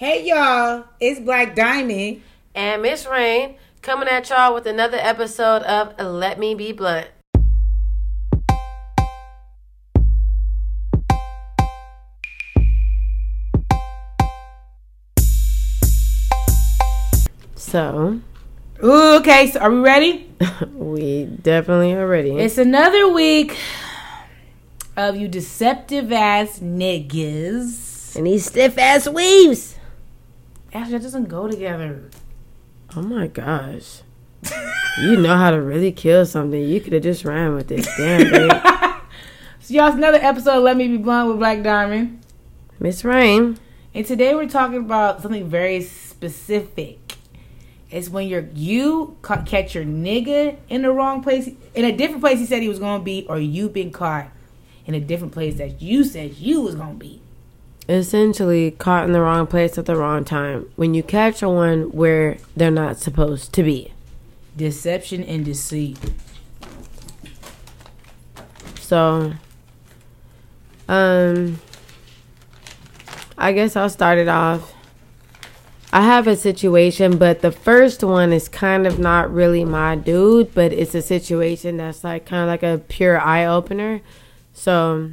Hey y'all, it's Black Diamond. And Miss Rain coming at y'all with another episode of Let Me Be Blunt. So, Ooh, okay, so are we ready? we definitely are ready. It's another week of you deceptive ass niggas. and these stiff ass weaves. Actually, that doesn't go together. Oh my gosh. you know how to really kill something. You could have just ran with this. Damn, babe. So y'all, it's another episode of Let Me Be Blunt with Black Diamond. Miss Rain. And today we're talking about something very specific. It's when you're you ca- catch your nigga in the wrong place, in a different place he said he was gonna be, or you've been caught in a different place that you said you was gonna be. Essentially, caught in the wrong place at the wrong time. When you catch someone where they're not supposed to be. Deception and deceit. So, um, I guess I'll start it off. I have a situation, but the first one is kind of not really my dude, but it's a situation that's like kind of like a pure eye opener. So,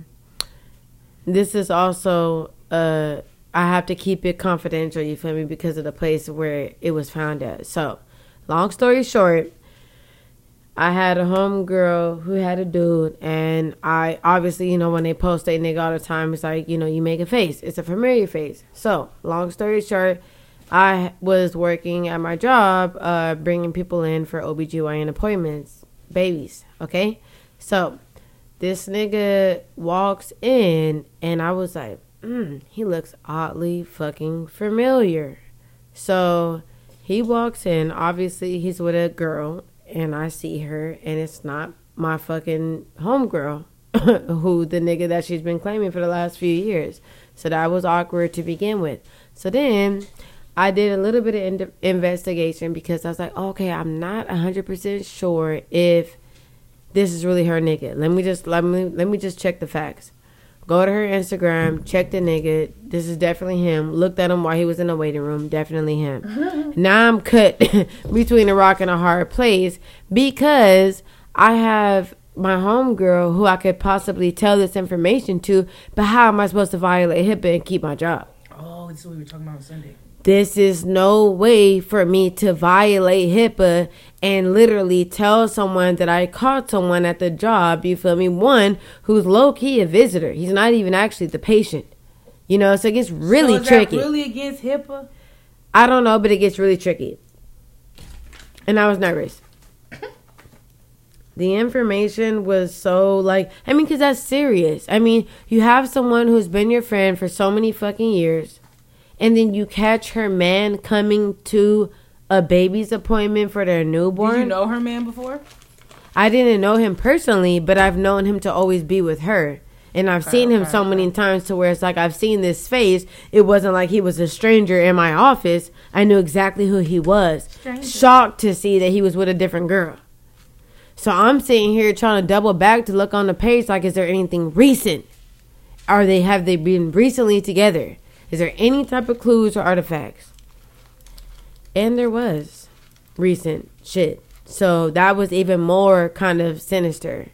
this is also uh I have to keep it confidential, you feel me, because of the place where it was found at. So, long story short, I had a homegirl who had a dude, and I obviously, you know, when they post a nigga all the time, it's like, you know, you make a face. It's a familiar face. So, long story short, I was working at my job, uh, bringing people in for OBGYN appointments, babies, okay? So, this nigga walks in, and I was like, mm, he looks oddly fucking familiar. So, he walks in, obviously, he's with a girl, and I see her, and it's not my fucking homegirl, who the nigga that she's been claiming for the last few years. So that was awkward to begin with. So then I did a little bit of in- investigation because I was like, okay, I'm not 100% sure if this is really her nigga. Let me just let me let me just check the facts. Go to her Instagram, check the nigga. This is definitely him. Looked at him while he was in the waiting room. Definitely him. now I'm cut between a rock and a hard place because I have my homegirl who I could possibly tell this information to, but how am I supposed to violate HIPAA and keep my job? Oh, this is what we were talking about on Sunday. This is no way for me to violate HIPAA and literally tell someone that I caught someone at the job, you feel me? One who's low key a visitor. He's not even actually the patient. You know, so it gets really so tricky. Really against HIPAA? I don't know, but it gets really tricky. And I was nervous. The information was so like, I mean, because that's serious. I mean, you have someone who's been your friend for so many fucking years, and then you catch her man coming to a baby's appointment for their newborn. Did you know her man before? I didn't know him personally, but I've known him to always be with her. And I've seen him so many times to where it's like I've seen this face. It wasn't like he was a stranger in my office. I knew exactly who he was. Stranger. Shocked to see that he was with a different girl. So I'm sitting here trying to double back to look on the page like is there anything recent? Are they have they been recently together? Is there any type of clues or artifacts? And there was recent shit. So that was even more kind of sinister.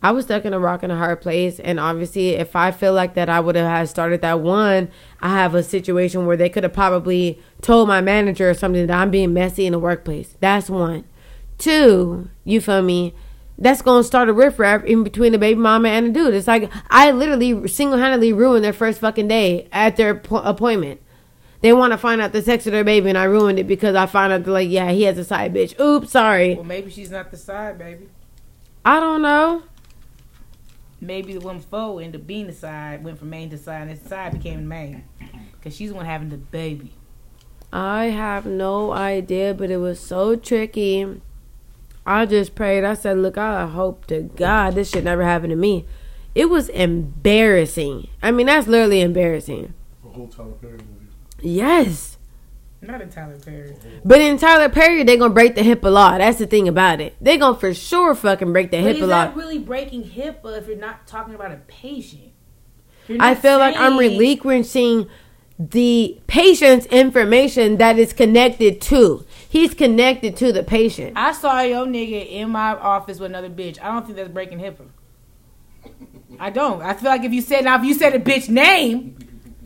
I was stuck in a rock and a hard place, and obviously, if I feel like that, I would have started that one. I have a situation where they could have probably told my manager or something that I'm being messy in the workplace. That's one. Two, you feel me? That's gonna start a riffraff in between the baby mama and the dude. It's like I literally single handedly ruined their first fucking day at their po- appointment. They want to find out the sex of their baby, and I ruined it because I found out that, like, yeah, he has a side bitch. Oops, sorry. Well, maybe she's not the side, baby. I don't know. Maybe the one foe ended up being the side, went from main to side, and the side became the main. Because she's the one having the baby. I have no idea, but it was so tricky. I just prayed. I said, Look, I hope to God this shit never happened to me. It was embarrassing. I mean, that's literally embarrassing. The whole Tyler Perry movie. Yes. Not in Tyler Perry. But in Tyler Perry, they're gonna break the HIPAA law. That's the thing about it. They're gonna for sure fucking break the But HIPAA is law. that really breaking HIPAA if you're not talking about a patient? I not feel like I'm relinquishing the patient's information that is connected to. He's connected to the patient. I saw your nigga in my office with another bitch. I don't think that's breaking HIPAA. I don't. I feel like if you said now if you said a bitch name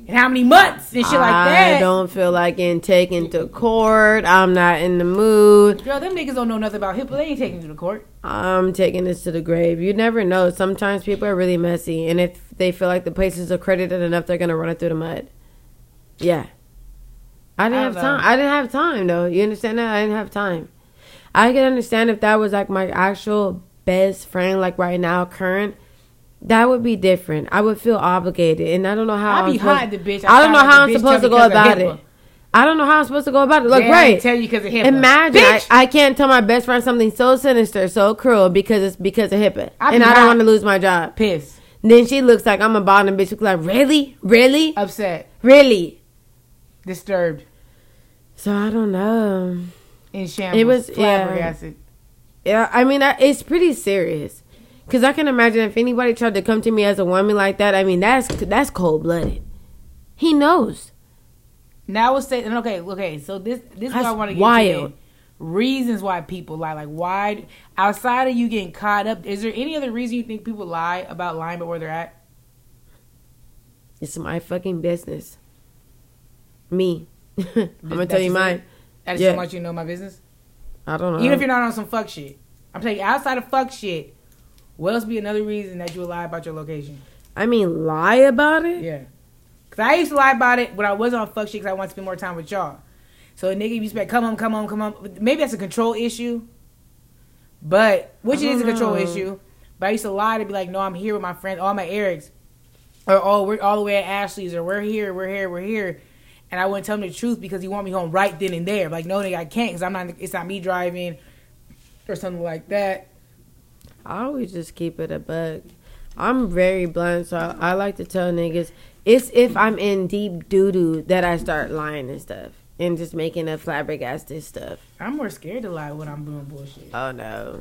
and how many months and shit like that. I don't feel like getting taken to court. I'm not in the mood. Girl, them niggas don't know nothing about HIPAA. They ain't taking you to the court. I'm taking this to the grave. You never know. Sometimes people are really messy, and if they feel like the place is accredited enough, they're gonna run it through the mud. Yeah, I didn't I have time. know. I didn't have time though. You understand that? I didn't have time. I can understand if that was like my actual best friend, like right now, current. That would be different. I would feel obligated, and I don't know how. I I'm be supposed- hot the bitch. I don't know how I'm supposed to go me 'cause of about it. I don't know how I'm supposed to go about it. Look, Yeah, right. tell you because of HIPAA. Imagine I, I can't tell my best friend something so sinister, so cruel because it's because of HIPAA, I and I don't want to lose my job. Piss. Then she looks like I'm a bottom bitch. She's like, really, really, upset, really. disturbed, So I don't know. in shambles. It was- flabbergasted. Yeah, I mean, I, it's pretty serious. Cause I can imagine if anybody tried to come to me as a woman like that. I mean, that's that's cold blooded. He knows. Now we'll say, okay, okay. So this this is what I want to get wild. to. Reasons why people lie, like why outside of you getting caught up, is there any other reason you think people lie about lying about where they're at? It's my fucking business. Me. I'm gonna tell you mine. it? I just Yeah. want you to know my business. I don't know. Even if you're not on some fuck shit, I'm telling you, outside of fuck shit, what else be another reason that you would lie about your location? I mean, lie about it. Yeah. Cause I used to lie about it when I was on fuck shit because I want to spend more time with y'all. So a nigga used to be like, come on, come on, come on. Maybe that's a control issue. But which it is a control know. issue. But I used to lie to be like, no, I'm here with my friends, all my Erics. Or oh, we're all the way at Ashley's, or we're here, we're here, we're here. And I wouldn't tell him the truth because he want me home right then and there. Like, no, nigga, I can't because I'm not. It's not me driving, or something like that. I always just keep it a bug. I'm very blunt, so I, I like to tell niggas it's if I'm in deep doo doo that I start lying and stuff and just making up flabbergasted stuff. I'm more scared to lie when I'm doing bullshit. Oh no.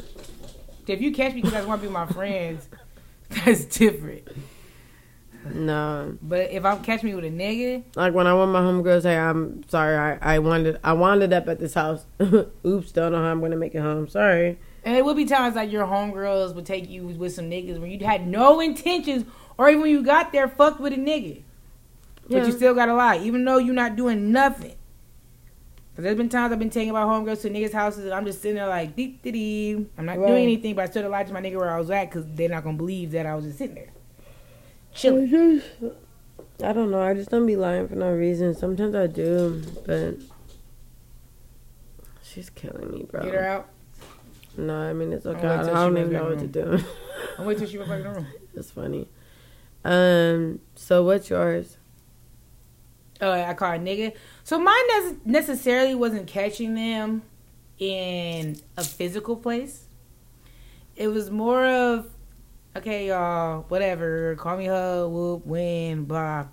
If you catch me because I want to be my friends, that's different. No. But if I'm catch me with a nigga, Like when I want my homegirls say I'm sorry, I, I wandered I wandered up at this house. Oops, don't know how I'm gonna make it home. Sorry. and it would be times like your homegirls would take you with some niggas when you had no intentions, or even when you got there, fucked with a nigga, but Yeah. you still gotta lie, even though you're not doing nothing. Cause there's been times I've been taking my homegirls to niggas' houses and I'm just sitting there like dee dee dee. I'm not Right. doing anything, but I still lied to my nigga where I was at because they're not gonna believe that I was just sitting there, chilling. I don't know. I just don't be lying for no reason. Sometimes I do, but she's killing me, bro. Get her out. No, I mean it's okay. I don't even know what to do. I'm wait till she goes back in the room. it's funny. Um. So what's yours? Oh, I call it nigga. So mine nes- necessarily wasn't catching them in a physical place. It was more of, okay, y'all, whatever. Call me hoe, whoop, win, blah.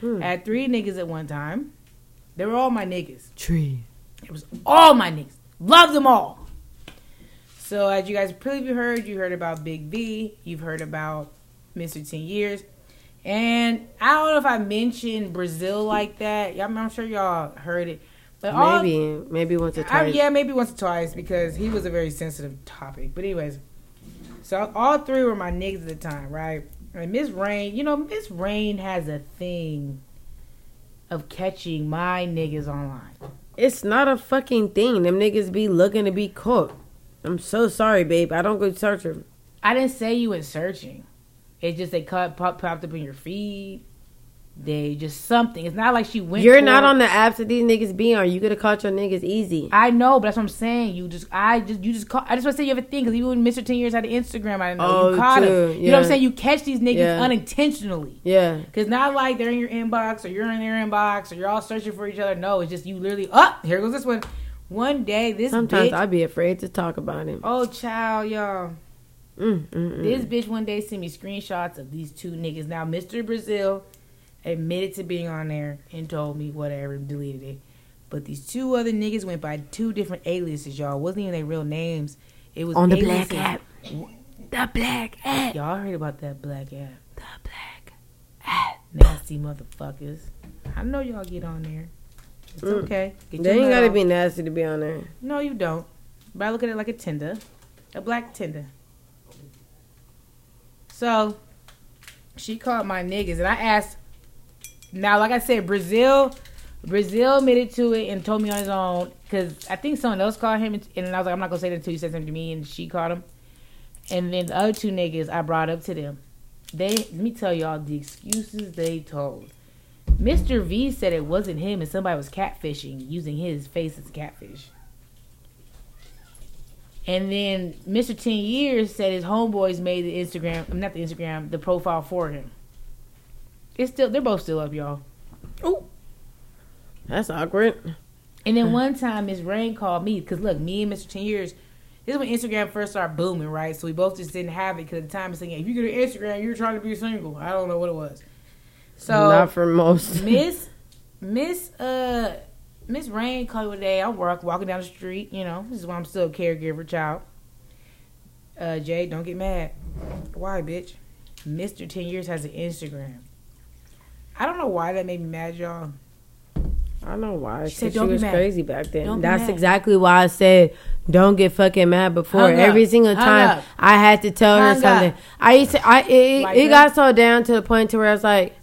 Hmm. I had three niggas at one time. They were all my niggas. Tree. It was all my niggas. Love them all. So as you guys probably heard, you heard about Big B, You've heard about Mr. Ten Years. And I don't know if I mentioned Brazil like that. I'm, I'm sure y'all heard it. But all, Maybe, maybe once or I, yeah, maybe once or twice because he was a very sensitive topic. But anyways, so all three were my niggas at the time, right? And Miss Rain, you know, Miss Rain has a thing of catching my niggas online. It's not a fucking thing. Them niggas be looking to be caught. I'm so sorry, babe. I don't go searching. I didn't say you went searching. It's just they cut pop, popped up in your feed. They just something. It's not like she went. You're not it. on the apps that these niggas be on. You could have caught your niggas easy. I know, but that's what I'm saying. You just, I just, you just caught. I just want to say you have a thing because even when Mr. Ten Years had an Instagram, I didn't know Oh, you caught true, him. You know what I'm saying? You catch these niggas Yeah. unintentionally. Yeah. Cause not like they're in your inbox or you're in their inbox or you're all searching for each other. No, it's just you literally. Up oh, here goes this one. One day, this Sometimes bitch. I'd be afraid to talk about him. oh, child, y'all. Mm, mm, mm. This bitch one day sent me screenshots of these two niggas. Now, Mr. Brazil admitted to being on there and told me whatever, deleted it. But these two other niggas went by two different aliases, y'all. Wasn't even their real names. It was on the aliases. black app. The black app. Y'all heard about that black app? The black. App. Nasty motherfuckers. I know y'all get on there. It's Mm. okay. Get They ain't gotta off. be nasty to be on there. No, you don't. But I look at it like a Tinder, a black Tinder. So she called my niggas, and I asked. Now, like I said, Brazil, Brazil admitted to it and told me on his own because I think someone else called him, and, and I was like, I'm not gonna say that until you said something to me, and she called him. And then the other two niggas, I brought up to them. They let me tell y'all the excuses they told. Mr. V said it wasn't him and somebody was catfishing using his face as a catfish. And then Mr. Ten Years said his homeboys made the Instagram, not the Instagram, the profile for him. It's still, they're both still up, y'all. Oh, that's awkward. And then one time, Miss Rain called me because look, me and Mr. Ten Years. This is when Instagram first started booming, right? So we both just didn't have it because at the time it's saying, if you get an Instagram, you're trying to be single. I don't know what it was. So Not for most. Miss Miss uh Miss Rain called me one day. I work walking down the street. You know, this is why I'm still a caregiver child. Uh, Jay, don't get mad. Why, bitch? Mister Ten Years has an Instagram. I don't know why that made me mad, y'all. I don't know why. She She, said, she "Don't be was mad. crazy back then. Don't That's exactly why I said don't get fucking mad before. Hung up. Every single time. I had to tell her Hung up. something. I used to. I it, Like it got so down to the point to where I was like,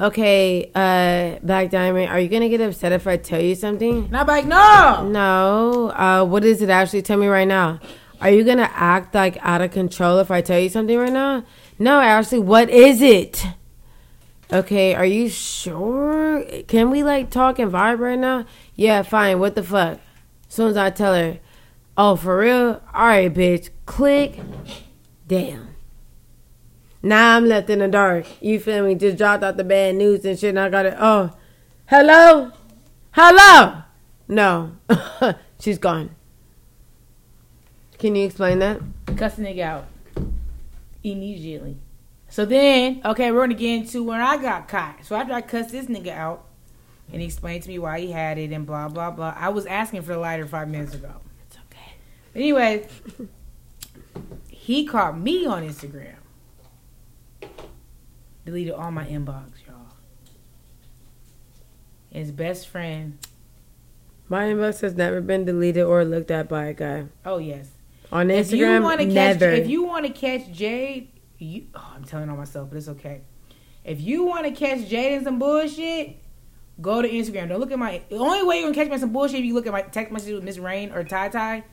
okay, uh, Black Diamond, are you gonna get upset if I tell you something? And I'm like, no. No. Uh, what is it actually? Tell me right now. Are you gonna act like out of control if I tell you something right now? No, Ashley. What is it? Okay, are you sure? Can we like talk and vibe right now? Yeah, fine. What the fuck? As soon as I tell her, oh, for real? All right, bitch. Click. Damn. Now I'm left in the dark. You feel me? Just dropped out the bad news and shit. And I got it. Oh, hello, hello. No, she's gone. Can you explain that? Cussing nigga out immediately. So then, okay, we're gonna get into when I got caught. So after I cussed this nigga out, and he explained to me why he had it and blah blah blah, I was asking for the lighter five minutes ago. It's okay. Anyway, he caught me on Instagram. Deleted all my inbox, y'all. His best friend. My inbox has never been deleted or looked at by a guy Oh yes. on If you Instagram. want to catch, never. if you want to catch Jade, you. Oh, I'm telling on myself, but it's okay. If you want to catch Jade in some bullshit, go to Instagram. Don't look at my. The only way you're gonna catch me some bullshit if you look at my text messages with Miss Rain or Ty Ty.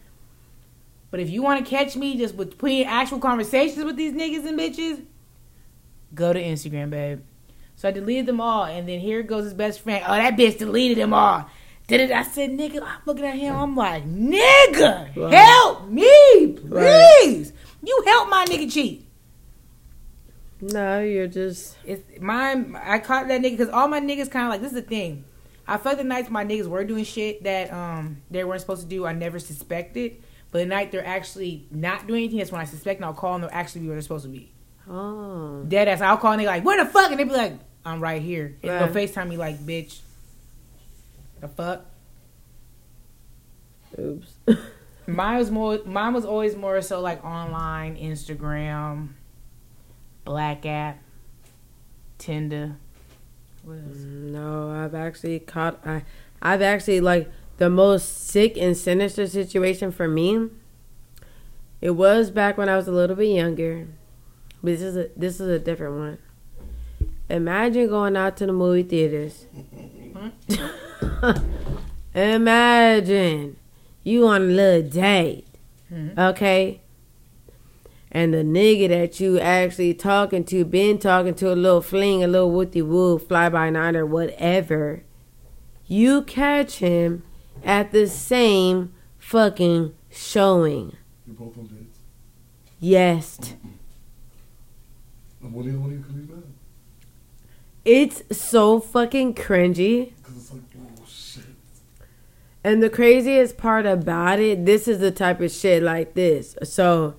But if you want to catch me just with putting actual conversations with these niggas and bitches, go to Instagram, babe. So I deleted them all, and then here goes his best friend. Oh, that bitch deleted them all. Did it? I said, nigga. I'm looking at him. I'm like, nigga, Right. help me, please. Right. You help my nigga cheat. No, you're just It's mine. I caught that nigga because all my niggas kind of like this is the thing. I felt the nights my niggas were doing shit that um they weren't supposed to do. I never suspected, but the night they're actually not doing anything, that's when I suspect and I'll call and They'll actually be where they're supposed to be. oh. Dead ass. I'll call and they like, where the fuck? And they be like, I'm right here. And they'll Right. FaceTime me like, bitch. The fuck. Oops. Mine was more. Mine was always more so like online, Instagram, Black app, Tinder. What else? no, I've actually caught. I, I've actually like the most sick and sinister situation for me. It was back when I was a little bit younger, but this is a this is a different one. Imagine going out to the movie theaters. Imagine you on a little date, Mhm. okay? And the nigga that you actually talking to, been talking to a little fling, a little woody woo, fly by night or whatever, you catch him at the same fucking showing. You both on dates. Yes. And what do you, what do you? It's so fucking cringy. Like, oh. And the craziest part about it, this is the type of shit like this. So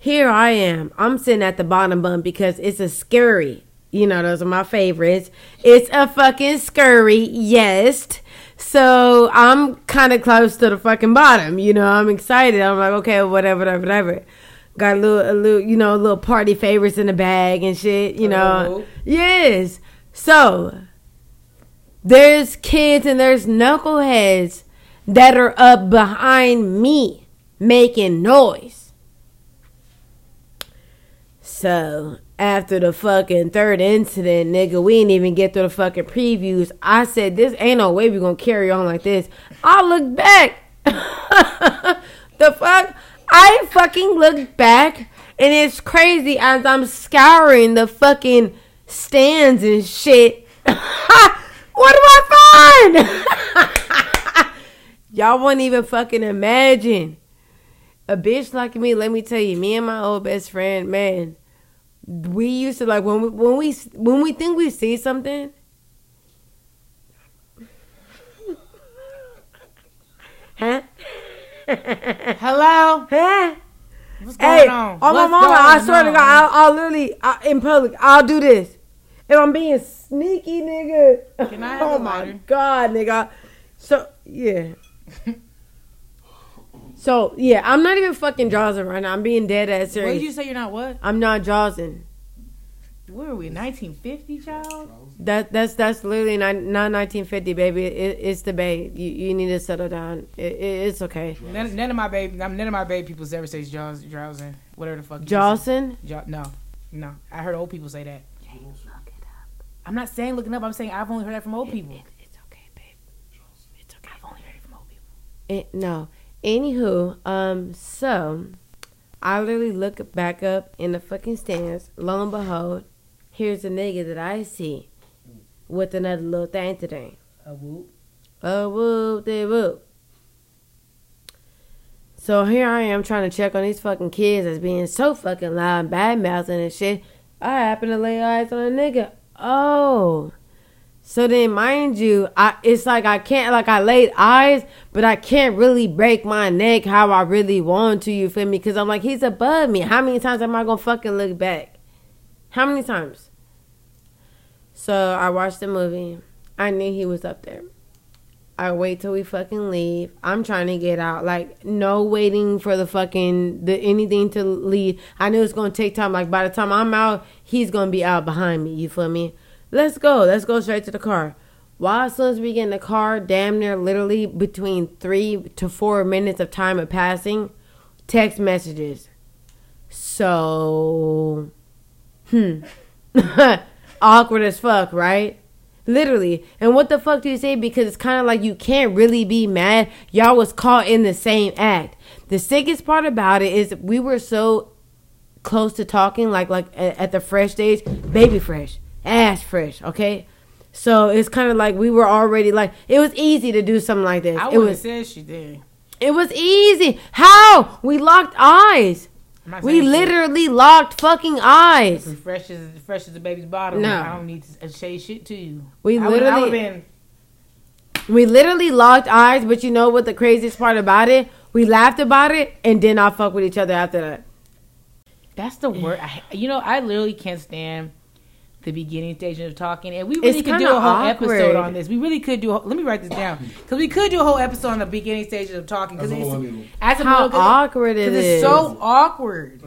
here I am. I'm sitting at the bottom bunk because it's a scurry. You know, those are my favorites. It's a fucking scurry, yes. So I'm kind of close to the fucking bottom. You know, I'm excited. I'm like, okay, whatever, whatever, whatever. Got a little, a little, you know, little party favorites in the bag and shit. You know, Oh. yes. So there's kids and there's knuckleheads that are up behind me making noise. So after the fucking third incident, nigga, we didn't even get through the fucking previews. I said, this ain't no way we gonna carry on like this. I look back. the fuck? I fucking look back and it's crazy as I'm scouring the fucking stands and shit. what do I find? Y'all won't even fucking imagine. A bitch like me, let me tell you, me and my old best friend, man, we used to like when we when we when we think we see something. huh? Hello? Huh? What's going Hey, on? on my mama, I swear to? God, I'll, I'll literally I, in public, I'll do this. If I'm being sneaky, nigga. Can I oh my? God, nigga. So yeah. so yeah, I'm not even fucking jawsing right now. I'm being dead ass serious. What did you say? You're not what? I'm not jawsing. Where are we? 1950, child? That that's that's literally not, not 1950, baby. It, it's the bay. You you need to settle down. It, it, it's okay. None, none of my baby, none of my baby people ever say jaws, drowsing, whatever the fuck. you say. Jaw, no, no. I heard old people say that. I'm not saying looking up. I'm saying I've only heard that from old people. It's okay, babe. It's okay. I've only heard it from old people. It, no. Anywho, um, so I literally look back up in the fucking stands. Lo and behold, here's a nigga that I see with another little thing today. A whoop. Oh, whoop, de whoop. So here I am trying to check on these fucking kids that's being so fucking loud and bad mouthing and shit. I happen to lay eyes on a nigga. Oh. So then, mind you, I it's like I can't like I laid eyes, but I can't really break my neck how I really want to. You feel me? Because I'm like he's above me. How many times am I gonna fucking look back? How many times? So I watched the movie. I knew he was up there. I wait till we fucking leave. I'm trying to get out. Like no waiting for the fucking the anything to leave. I knew it's gonna take time. Like by the time I'm out, he's gonna be out behind me. You feel me? Let's go. Let's go straight to the car. As we get in the car, damn near literally between three to four minutes of time of passing, text messages. So hmm. Awkward as fuck, right? Literally. And what the fuck do you say? Because it's kind of like you can't really be mad. Y'all was caught in the same act. The sickest part about it is we were so close to talking, like like at, the fresh stage, baby fresh, ass fresh. Okay, so it's kind of like we were already like it was easy to do something like this. I it would have was said she did. it was easy. How we locked eyes. We saying shit. literally locked fucking eyes. As fresh as fresh as the baby's bottom. No. I don't need to uh, say shit to you. We I I literally- been. We literally locked eyes, but you know what the craziest part about it? We laughed about it and did not fuck with each other after that. That's the word. I, you know, I literally can't stand the beginning stages of talking, and we really It's could do a whole awkward. episode on this. We really could do. A, let me write this down because we could do a whole episode on the beginning stages of talking because As it's as a How millennial, 'cause awkward it Because is. it's so awkward.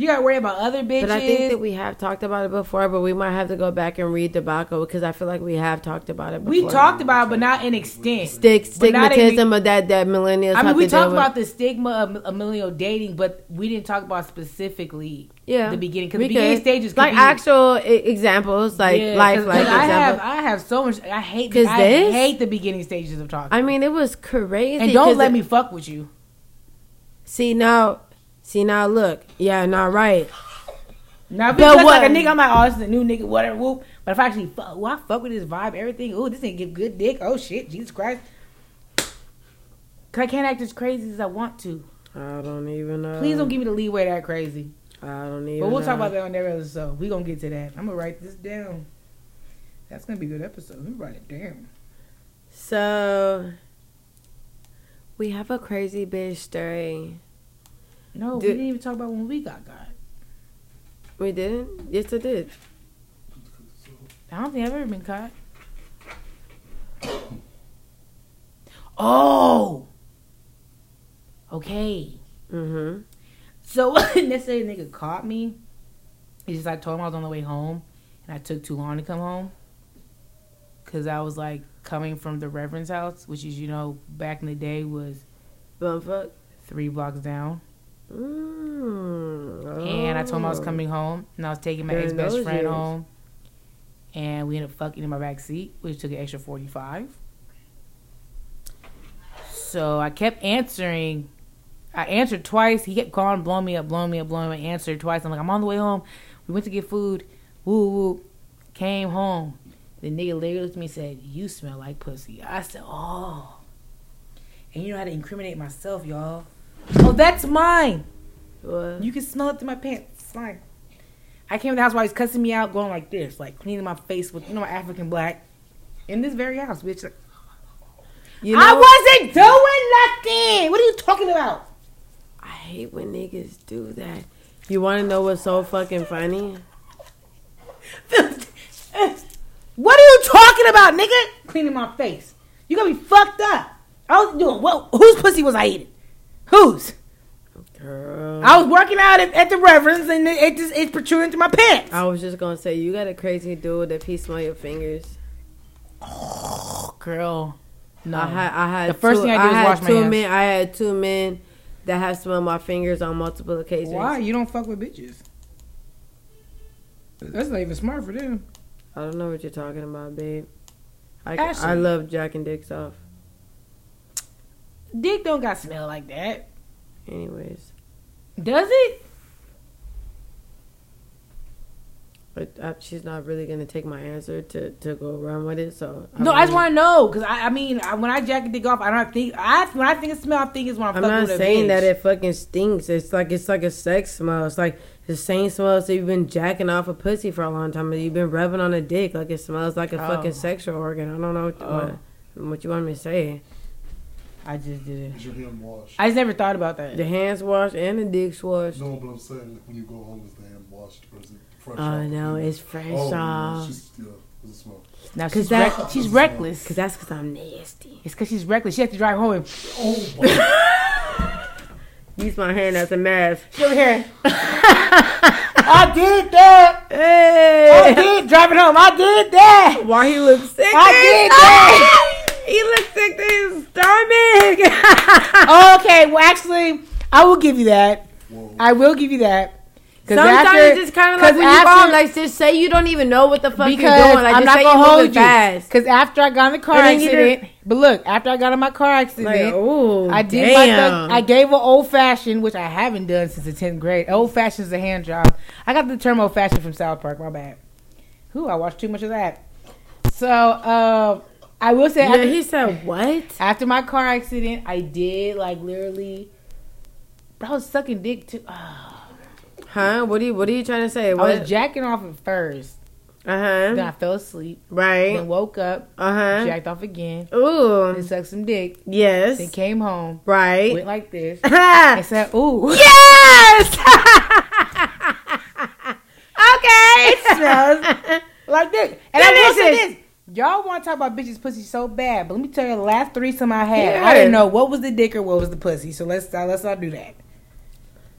You gotta worry about other bitches. But I think that we have talked about it before, but we might have to go back and read Tobacco because I feel like we have talked about it we talked about, it, but not in extent. Stick, But not in- stigmatism of that that millennials I have mean, we talked about the stigma of, of millennial dating, but we didn't talk about specifically yeah the beginning because the beginning could. stages could like be- actual examples, like Yeah, life, like I have example. I have so much. I hate 'Cause I this- hate the beginning stages of talking. I mean, it was crazy. and don't let it- me fuck with you. see now. See now, look, yeah, not right. Now, if But like a nigga, I'm like, oh, this is a new nigga, whatever, whoop. But if I actually fuck, well, I fuck with his vibe, everything. Oh, this ain't give good dick. Oh shit, Jesus Christ. Cause I can't act as crazy as I want to. I don't even know. Please don't give me the leeway that crazy. I don't even. But we'll talk about that on their episode. We gonna get to that. I'm gonna write this down. That's gonna be a good episode. Let me write it down. So we have a crazy bitch story. No, Did- we didn't even talk about when we got got. We didn't? Yes, I did. I don't think I've ever been caught. Oh. Okay. Mm-hmm. So let's say a nigga caught me. He just like told him I was on the way home, and I took too long to come home. because I was like coming from the Reverend's house, which is you know back in the day was Bumfuck. three blocks down. Mm, And I told him I was oh. coming home, and I was taking my ex best friend years. home, and we ended up fucking in my back seat, which took an extra forty five. So I kept answering. I answered twice. He kept calling, blowing me up, blowing me up, blowing me. up. I answered twice. I'm like, I'm on the way home. We went to get food. Woo woo. Came home. The nigga literally looked at me and said, "You smell like pussy." I said, "Oh." And you know how to incriminate myself, y'all. Oh, that's mine. What? You can smell it through my pants. It's fine. I came to the house while he's cussing me out, going like this, like cleaning my face with, you know, my African black. In this very house, bitch. Like, You I wasn't doing nothing. What are you talking about? I hate when niggas do that. You want to know what's so fucking funny? what are you talking about, nigga? Cleaning my face. You got me fucked up. I was doing well. Whose pussy was I eating? Whose? Girl. I was working out at, at the Reverend's, and it, it just it's protruding through my pants. I was just gonna say you got a crazy dude that he smell your fingers. Oh, Girl, no. I had I had The first two, thing I did was had wash my hands. men. I had two men that have smelled my fingers on multiple occasions. Why you don't fuck with bitches? That's not even smart for them. I don't know what you're talking about, babe. I, Ashley. I love jacking dicks off. Dick don't got smell like that, Anyways, does it? but uh, she's not really gonna take my answer to, to go around with it. So No, I just want to know because I, I mean, I, when I jack a dick off, I don't think I when I think of smell, I think it's when I'm, I'm not saying that it fucking stinks. It's like it's like a sex smell. It's like the same smell as you've been jacking off a pussy for a long time. You've been rubbing on a dick. Like it smells like a Oh. fucking sexual organ. I don't know what, Oh. what, what you want me to say. I just did it. Is your hand washed? I just never thought about that. The hands washed and the dick's washed. No, but I'm saying like, when you go home, is the hand washed or is it fresh? Oh off? no, it's fresh Oh, yeah, off. it's just, yeah, does it smell? Now 'Cause she's that- rec- she's reckless. Cause that's cause I'm nasty. It's because she's reckless. She has to drive home. And, Oh my! Use my hand as a mask. she over here. I did that. Hey. I did driving home. I did that. why he looks sick? I did that. he looks sick to his stomach. okay, well, actually, I will give you that. Whoa. I will give you that. 'Cause Sometimes after- it's kind of like 'cause when you after- bomb, like just say you don't even know what the fuck because you're doing. Like I'm just not say gonna you're hold you. fast. Because after I got in the car And then you accident, but look, after I got in my car accident, Like, oh, I did my damn. thug, I gave an old fashioned, which I haven't done since the tenth grade. Old fashioned is a hand job. I got the term old fashioned from South Park. My bad. Who I watched too much of that. So uh, I will say yeah, after, he said what? after my car accident, I did like literally. I was sucking dick too. Huh? What are you What are you trying to say? I was jacking off at first. Uh huh. Then I fell asleep. Right. Then woke up. Uh huh. Jacked off again. Ooh. Then sucked some dick. Yes. Then came home. Right. Went like this. I said, "Ooh." yes. okay. It smells like this. And That I will say this. Y'all want to talk about bitches pussy so bad, but let me tell you, the last threesome I had, Yeah. I didn't know what was the dick or what was the pussy. So let's uh, let's not do that.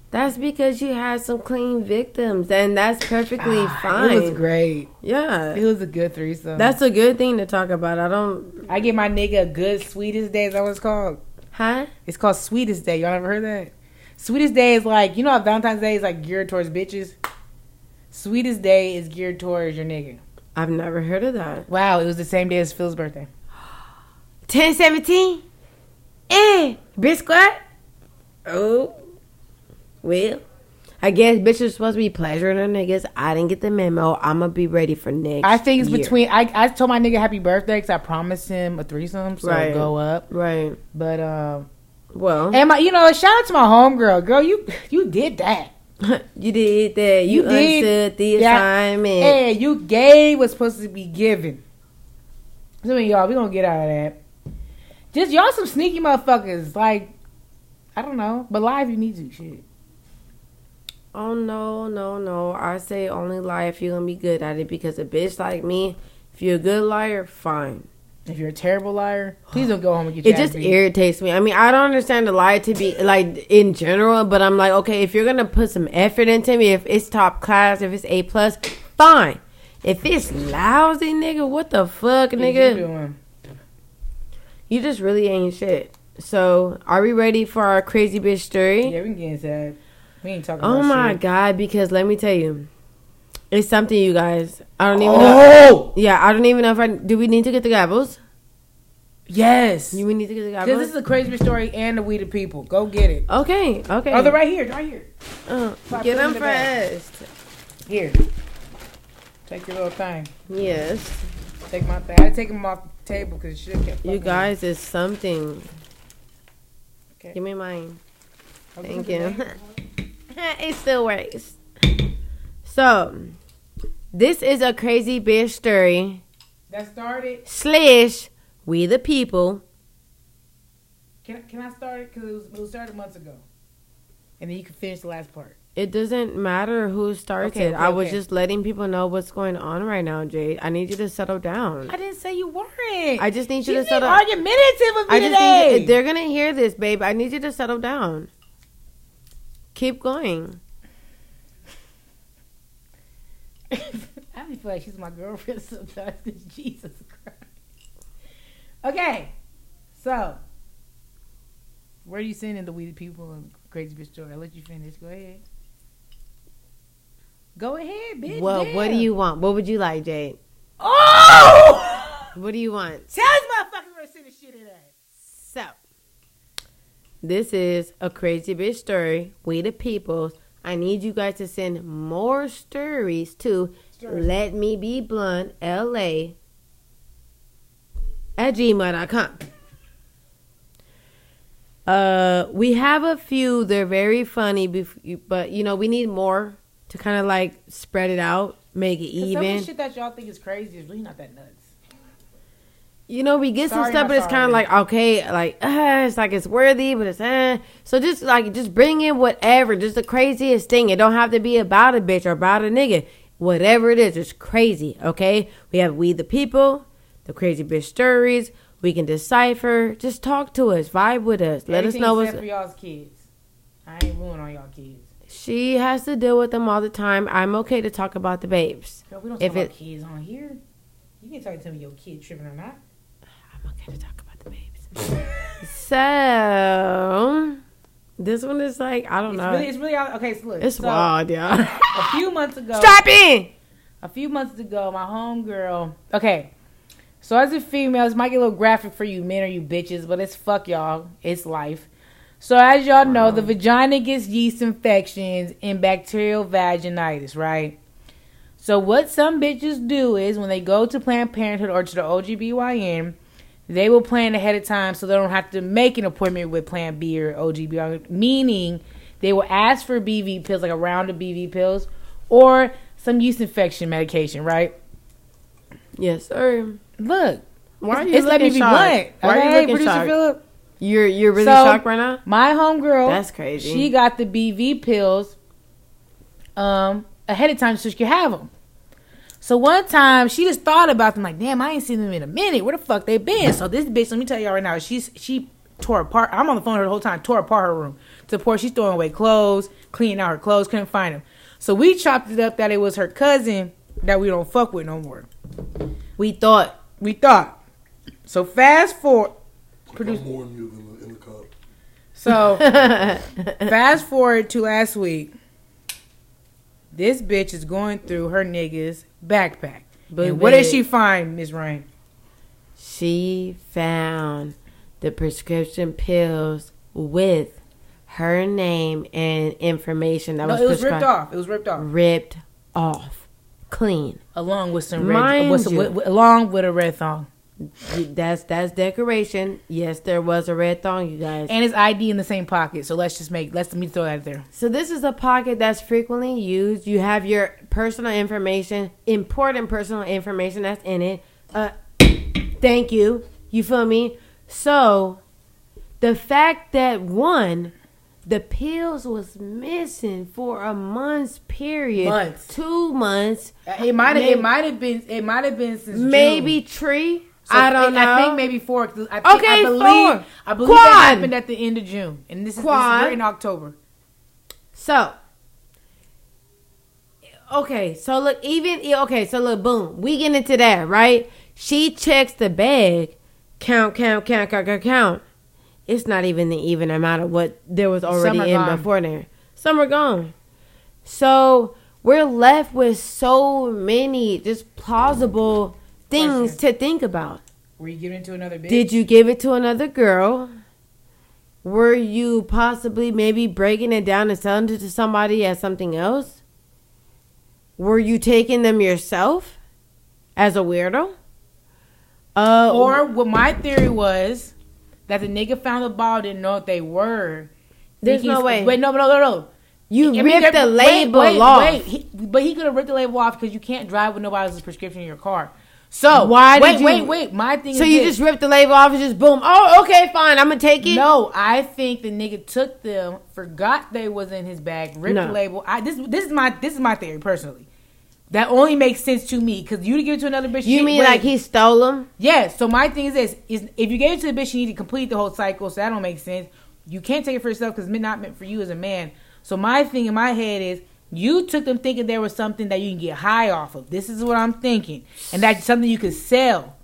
That's because you had some clean victims, and that's perfectly Ah, fine. It was great. Yeah. It was a good threesome. That's a good thing to talk about. I don't. I give my nigga a good sweetest day. Is that what it's called? Huh? It's called sweetest day. Y'all ever heard that? Sweetest day is like you know how Valentine's Day is like geared towards bitches. Sweetest day is geared towards your nigga. I've never heard of that. Wow, it was the same day as Phil's birthday. 1017? Eh, bitch squad? Oh. Well, I guess bitches are supposed to be pleasuring their niggas. I didn't get the memo. I'm going to be ready for next I think it's year. between. I, I told my nigga happy birthday because I promised him a threesome, so Right. go up. Right. But um, Well, and my, you know, shout out to my homegirl, girl. You you did that. you did that. You, You did understood the that. assignment. Hey, you gave what's supposed to be given. So y'all, we gonna get out of that. Just y'all some sneaky motherfuckers. Like I don't know, but live you need to shit. Oh, no, no, no. I say only lie if you're going to be good at it because a bitch like me, if you're a good liar, fine. If you're a terrible liar, please don't go home and get your It just beat. irritates me. I mean, I don't understand the lie to be like in general, but I'm like, okay, if you're gonna put some effort into me, if it's top class, if it's A plus, fine. If it's lousy, nigga, what the fuck, What you nigga? doing? You just really ain't shit. So, are we ready for our crazy bitch story? Yeah, we can get into that. We ain't talking Oh my shit. god! Because let me tell you, it's something you guys. I don't even know. Oh! Yeah, I don't even know if I do. We need to get the gavels. Yes. You we need to get the gavels. Because this is a crazy story and the We the People. Go get it. Okay, okay. Oh, they're right here. Right here. Uh, get them them the first. Here. Take your little thing. Yes, Take my thing. I take them off the table because shit kept you guys is something. Okay. Give me mine. Thank you. it still works. So, this is a crazy bitch story That started. slash we the people. Can, can I start it? Because it was, it was started months ago. And then you can finish the last part. It doesn't matter who starts Okay, it. okay, I was okay. just letting people know what's going on right now, Jade. I need you to settle down. I didn't say you weren't. I just need you She's to settle. argumentative with me I just today. need you, they're gonna hear this, babe. I need you to settle down. Keep going. I be feel like she's my girlfriend sometimes. 'cause Jesus Christ. Okay, so where are you sending the weedy people and crazy bitch story? I'll let you finish. Go ahead. Go ahead, bitch. Well, what do you want? What would you like, Jade? Oh! What do you want? Tell this motherfucker where to send the shit in at. So, this is a crazy bitch story. We the peoples. I need you guys to send more stories to Stories. let me be blunt la at gmail.com. Uh, we have a few. They're very funny, bef- but you know we need more to kind of like spread it out, make it 'Cause Some of even. the shit that y'all think is crazy is really not that nuts. You know, we get some stuff, but it's kind of like okay, like uh, it's like it's worthy, but it's uh. So just like just bring in whatever, just the craziest thing. It don't have to be about a bitch or about a nigga. Whatever it is, it's crazy. Okay, we have we the people, the crazy bitch stories. We can decipher. Just talk to us, vibe with us. Let Everything us know what's. for y'all's kids. I ain't ruining all y'all kids. She has to deal with them all the time. I'm okay to talk about the babes. Girl, we don't If talk about it- kids on here. You can talk to me your kid tripping or not. To talk about the babes. so this one is like I don't It's know. really, it's really all- okay. So look, It's so wild, yeah. A few months ago, Strap in. a few months ago, my homegirl. Okay, so as a female, this might get a little graphic for you men or you bitches, but it's fuck y'all. It's life. So as y'all know, the vagina gets yeast infections and bacterial vaginitis, right? So what some bitches do is when they go to Planned Parenthood or to the OGBYN, they will plan ahead of time so they don't have to make an appointment with Plan B or OGB, Meaning, they will ask for BV pills, like a round of BV pills, or some yeast infection medication, right? Yes, sir. Look, Why are you it's let me be blunt. Why are you looking producer shocked? Philip. You're you're really So- shocked right now. My homegirl, That's crazy. She got the BV pills um ahead of time so she could have them. So one time she just thought about them like, damn, I ain't seen them in a minute. Where the fuck they been? So this bitch, let me tell y'all right now, she's she tore apart. I'm on the phone her the whole time, tore apart her room to the point she's throwing away clothes, cleaning out her clothes, couldn't find them. So we chopped it up that it was her cousin that we don't fuck with no more. we thought We thought. So fast forward. Produce. more in you than the, in the cup. So fast forward to last week. This bitch is going through her nigga's backpack. But and what did she find, Miss Rain? she found the prescription pills with her name and information that No, was it was ripped off. It was ripped off. ripped off, clean. Along with some red, Mind with you. with- along with a red thong. That's that's decoration. Yes, there was a red thong, you guys. And his ID in the same pocket. So let's just make let's let me throw that out there. So this is a pocket that's frequently used. You have your personal information, important personal information that's in it. Uh, thank you. You feel me? So the fact that one, the pills was missing for a month's period, Months. two months, It might have it might have been it might have been since maybe June. three. So I don't know. I think maybe four. I think, Okay, I believe four. I believe Quan. that happened at the end of June, and this is, this is we're in October. So, okay, so look, even okay, so look, boom, we get into that, right? She checks the bag, count, count, count, count, count, count. It's not even the even amount of what there was already in gone. before there. Some are gone. So we're left with so many just plausible things to think about. Were you giving it to another bitch? Did you give it to another girl? Were you possibly maybe breaking it down and selling it to somebody as something else? Were you taking them yourself as a weirdo? Uh, Or what my theory was that the nigga found the ball, didn't know what they were. There's no way. Wait, no, no, no, no. you I mean, ripped there- the label wait, off. Wait, he, but he could have ripped the label off because you can't drive with nobody's prescription in your car. So Why wait, did you- wait, wait. My thing so you this. just ripped the label off and just boom. Oh, okay, fine. I'm gonna take it. No, I think the nigga took them, forgot they was in his bag, ripped No. the label. I this this is my this is my theory personally. That only makes sense to me because you to give it to another bitch. You mean wait. like he stole them? Yeah. So my thing is this: is if you gave it to the bitch, you need to complete the whole cycle. So that don't make sense. You can't take it for yourself because it's not meant for you as a man. So my thing in my head is you took them thinking there was something that you can get high off of. This is what I'm thinking, and that's something you could sell.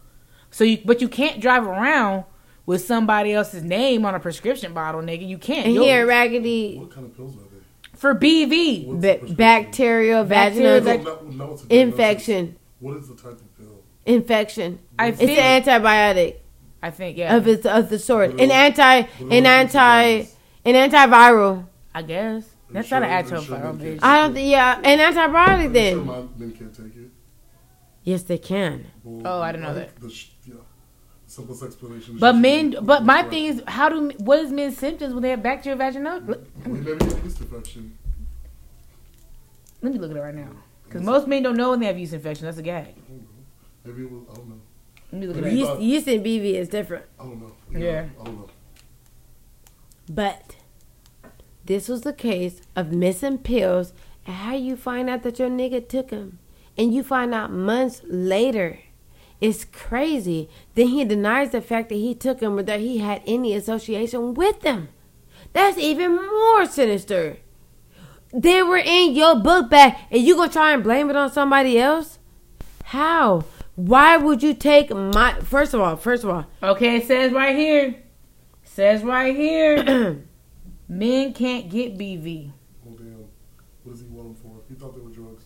So you, but you can't drive around with somebody else's name on a prescription bottle, nigga. You can't. And You'll- here, raggedy What kind of pills are they? for BV. What's ba- bacterial Bacterial vaginal No, no, no, it's a diagnosis. infection. What is the type of pill? Infection. I It's think. an antibiotic. I think yeah. of its of the sort. An anti an anti an antiviral. I guess that's sure- not an are you actual sure viral bitch. I don't think yeah, an antibiotic Are you sure then. my men can't take it? Yes, they can. Well, Oh, I didn't know think The sh- yeah. Simplest explanation. But men, but my right. thing is, how do what is men's symptoms when they have bacterial vaginosis? Let We maybe get yeast infection. let me look at it right now, because most men don't know when they have yeast infection. That's a gag. I don't know. Maybe it was. I don't know. Let me look at Maybe- it. Yeast, yeast and BV is different. I don't know. Yeah. I don't know. But this was the case of missing pills and how you find out that your nigga took them. And you find out months later. It's crazy. Then he denies the fact that he took them or that he had any association with them. That's even more sinister. They were in your book bag and you gonna try and blame it on somebody else? How? Why would you take my first of all, first of all, Okay, it says right here. Says right here. men can't get BV. Oh damn. What does he want them for? He thought they were drugs.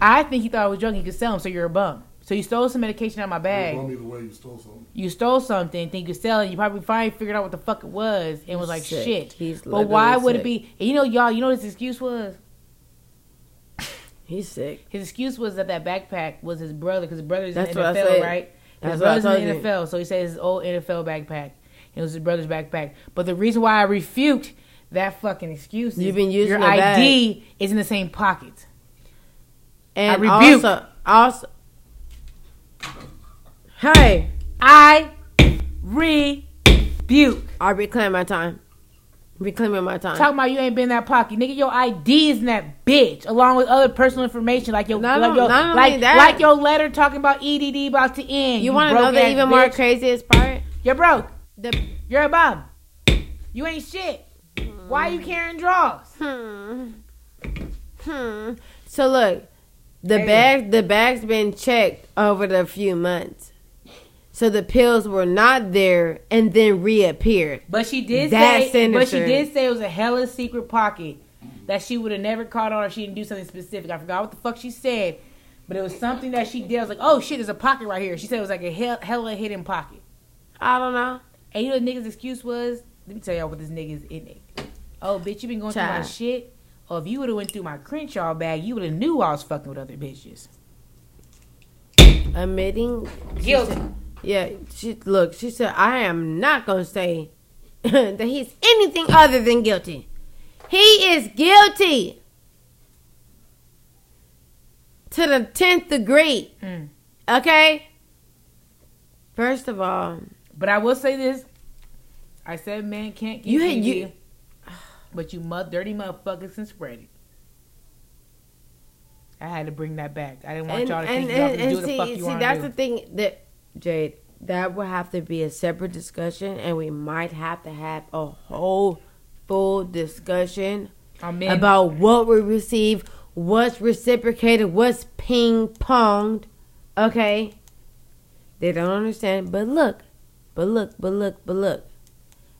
I think he thought it was drug. He could sell them, so you're a bum. So you stole some medication out of my You bag. brought me the way you stole something. You stole something, think you could sell it. You probably finally figured out what the fuck it was and was like, Sick. shit. He's But why literally would it be? And you know, y'all, you know what his excuse was? he's sick. His excuse was that that backpack was his brother because his brother's That's in the NFL, right? That's his what I brother's in told the you. NFL, so he said his old NFL backpack. It was his brother's backpack. But the reason why I refute that fucking excuse You've been using your the bag. ID is in the same pocket. And I rebuke. also, also, hey, I rebuke. I reclaim my time. Reclaiming my time. Talking about you ain't been in that pocket, nigga. Your ID is in that bitch, along with other personal information like your, like, your like, that. like your letter talking about EDD about to end. you want to know the even more craziest part? You're broke. The You're a bum. You ain't shit. Why are you carrying drawers? hmm, hmm. So look, the Hey. bag, the bag's been checked over the few months. So the pills were not there and then reappeared. But she did That's say, but she did say it was a hella secret pocket that she would have never caught on if she didn't do something specific. I forgot what the fuck she said, but it was something that she did. I was like, oh shit, there's a pocket right here. She said it was like a hell, hella hidden pocket. I don't know. And you know the nigga's excuse was? Let me tell y'all what this nigga's in it. Oh, bitch, you been going through my shit. Oh, if you would have went through my Crenshaw bag, you would have knew I was fucking with other bitches. Admitting Guilty. Yeah, she look. She said, "I am not gonna say that he's anything other than guilty. He is guilty to the tenth degree. Mm. Okay. First of all, But I will say this: I said man can't get You you, but you mud dirty motherfuckers can spread it. I had to bring that back. I didn't want and y'all to and, think y'all and, can and do the see, fuck you see, that's to the thing that Jade. That would have to be a separate discussion, and we might have to have a whole full discussion about what we receive, what's reciprocated, what's ping ponged. Okay? They don't understand. But look, but look, but look, but look.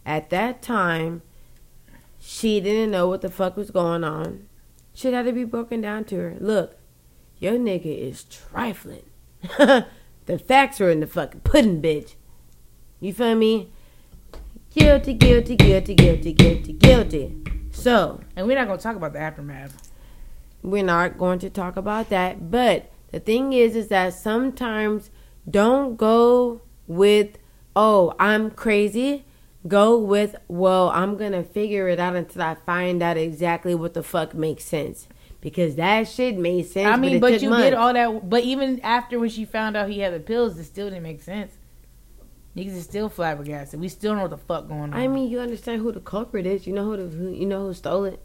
At that time, she didn't know what the fuck was going on. Shit had to be broken down to her. Look, your nigga is trifling. the facts are in the fucking pudding, bitch. You feel me? Guilty, guilty, guilty, guilty, guilty, guilty. So, And we're not gonna talk about the aftermath. we're not going to talk about that. But the thing is, is that sometimes don't go with, oh, I'm crazy. Go with, well, I'm going to figure it out until I find out exactly what the fuck makes sense. Because that shit made sense. I mean, it but took you months. did all that. But even after when she found out he had the pills, it still didn't make sense. Niggas is still flabbergasted. We still don't know what the fuck going on. I mean, you understand who the culprit is. You know who, the, who you know who stole it.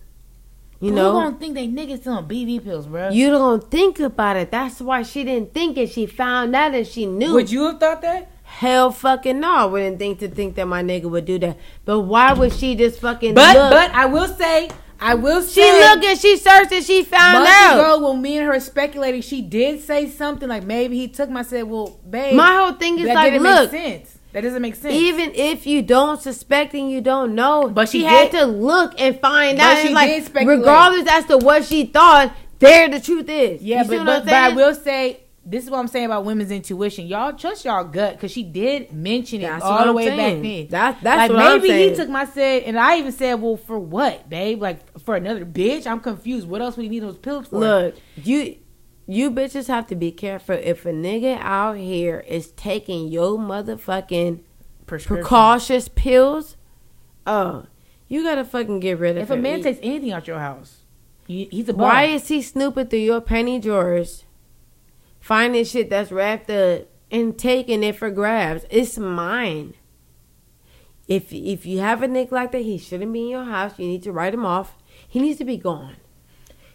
You Who know, gonna think they niggas selling BV pills, bro? you don't think about it. That's why she didn't think it. She found out and she knew. Would you have thought that? Hell fucking no. I wouldn't think to think that my nigga would do that. But why would she just fucking But look? but I will say, I will she say, looked and she searched and she found out. ago when me and her speculating, she did say something like maybe he took my. I said, well, babe, My whole thing is that like, didn't look, make sense. That doesn't make sense. even if you don't suspect and you don't know, But she she had to look and find out. she like, regardless as to what she thought, there the truth is. Yeah, You but but, but I will say this is what I'm saying about women's intuition. Y'all trust y'all gut because she did mention it That's all the way saying. back then. That- that's like what I'm maybe he took my said, and I even said, "Well, for what, babe? Like for another bitch? I'm confused. What else would he need those pills for?" Look, you you bitches have to be careful. If a nigga out here is taking your motherfucking precautious pills, oh, you gotta fucking get rid of that. If a man takes anything out your house, he, he's a bum. why is he snooping through your penny drawers, finding shit that's wrapped up and taking it for grabs? It's mine. If if you have a nigga like that, he shouldn't be in your house. You need to write him off. He needs to be gone.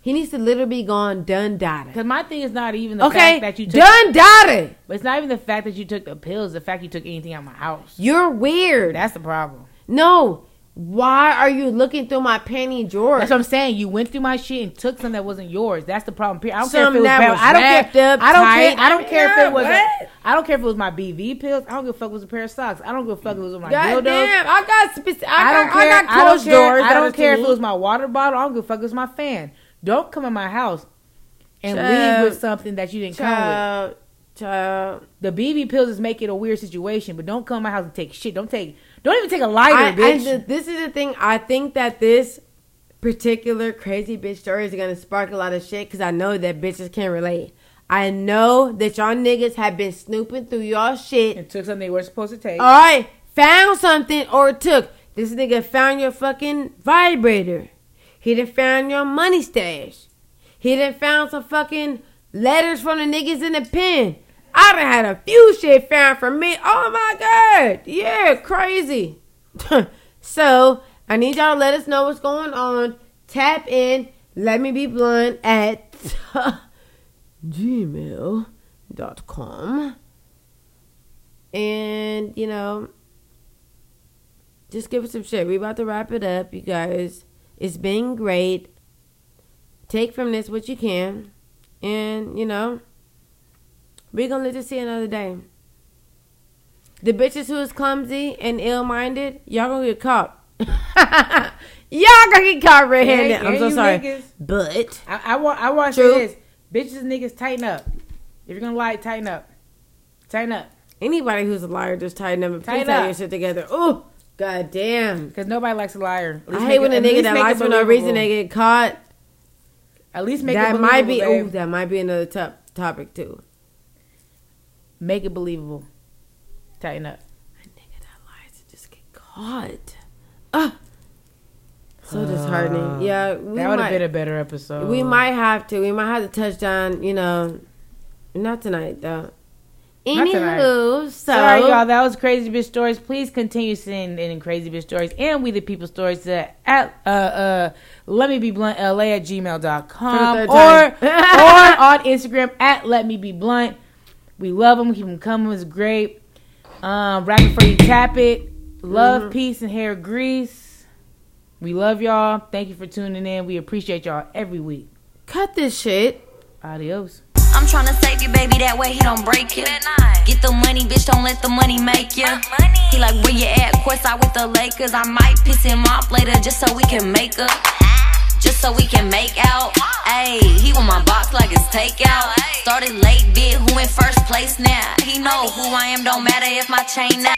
He needs to literally be gone, done, dada. Because my thing is not even the Okay, fact that you took. done, dada. But it's not even the fact that you took the pills. The fact you took anything out of my house. You're weird. That's the problem. no. Why are you looking through my panty drawer? That's what I'm saying. You went through my shit and took something that wasn't yours. That's the problem. Period. I don't care if it was. was I don't care. up I don't tight. care. I don't care if it was. A. I don't care if it was my BV pills. I don't give a fuck if it was a pair of socks. I don't give a fuck if it was my God dildos. damn, I got specific. I, I don't got, care. I got I don't care. I don't care if it was my water bottle. I don't give a fuck if it was my fan. Don't come in my house and Child. leave with something that you didn't come Child, child. The BV pills is making a weird situation, but don't come to my house and take shit. Don't take. Don't even take a lighter, I, I, bitch. th- this is the thing. I think that this particular crazy bitch story is gonna spark a lot of shit because I know that bitches can relate. I know that y'all niggas have been snooping through y'all shit and took something they were supposed to take. All right, found something or took. This nigga found your fucking vibrator. He done found your money stash. He done found some fucking letters from the niggas in the pen. I done had a few shit found from me. Oh my god, yeah, crazy. so I need y'all to let us know what's going on. Tap in. Let me be blunt at gmail.com. And, you know, just give us some shit. We about to wrap it up, you guys. It's been great. Take from this what you can. And, you know, we're to live to see another day. The bitches who is clumsy and ill minded, y'all gonna get caught. y'all gonna get caught red handed. I'm so sorry. niggas. But, I, I want. I want to say this: bitches, and niggas, tighten up. If you're gonna lie, tighten up. Tighten up, anybody who's a liar, just tighten up and Tighten up. your shit together. Oh, god damn. because nobody likes a liar. I hate it- when a nigga that lies for no reason they get caught. At least make that it might be oh, that might be another top topic too. Make it believable. Tighten up. A nigga that lies to just get caught. Ah, so disheartening. Yeah, we that would have been a better episode. we might have to. We might have to touch down. You know, not tonight though. Anywho, so Sorry, y'all. That was crazy bitch stories. Please continue sending in crazy bitch stories and we the people stories to at uh uh let me be blunt la at gmail.com or or on Instagram at let me be blunt. We love them. Keep them coming. It's great. Um, right before you tap it. Love, Mhm. peace, and hair grease. We love y'all. Thank you for tuning in. We appreciate y'all every week. Cut this shit. Adios. I'm tryna save you, baby, that way he don't break you. Get the money, bitch, don't let the money make you. He like, where you at? Courtside with the Lakers. I might piss him off later just so we can make up. Just so we can make out. Ayy, he want my box like it's takeout. Started late, bit who in first place now. He know who I am, don't matter if my chain now.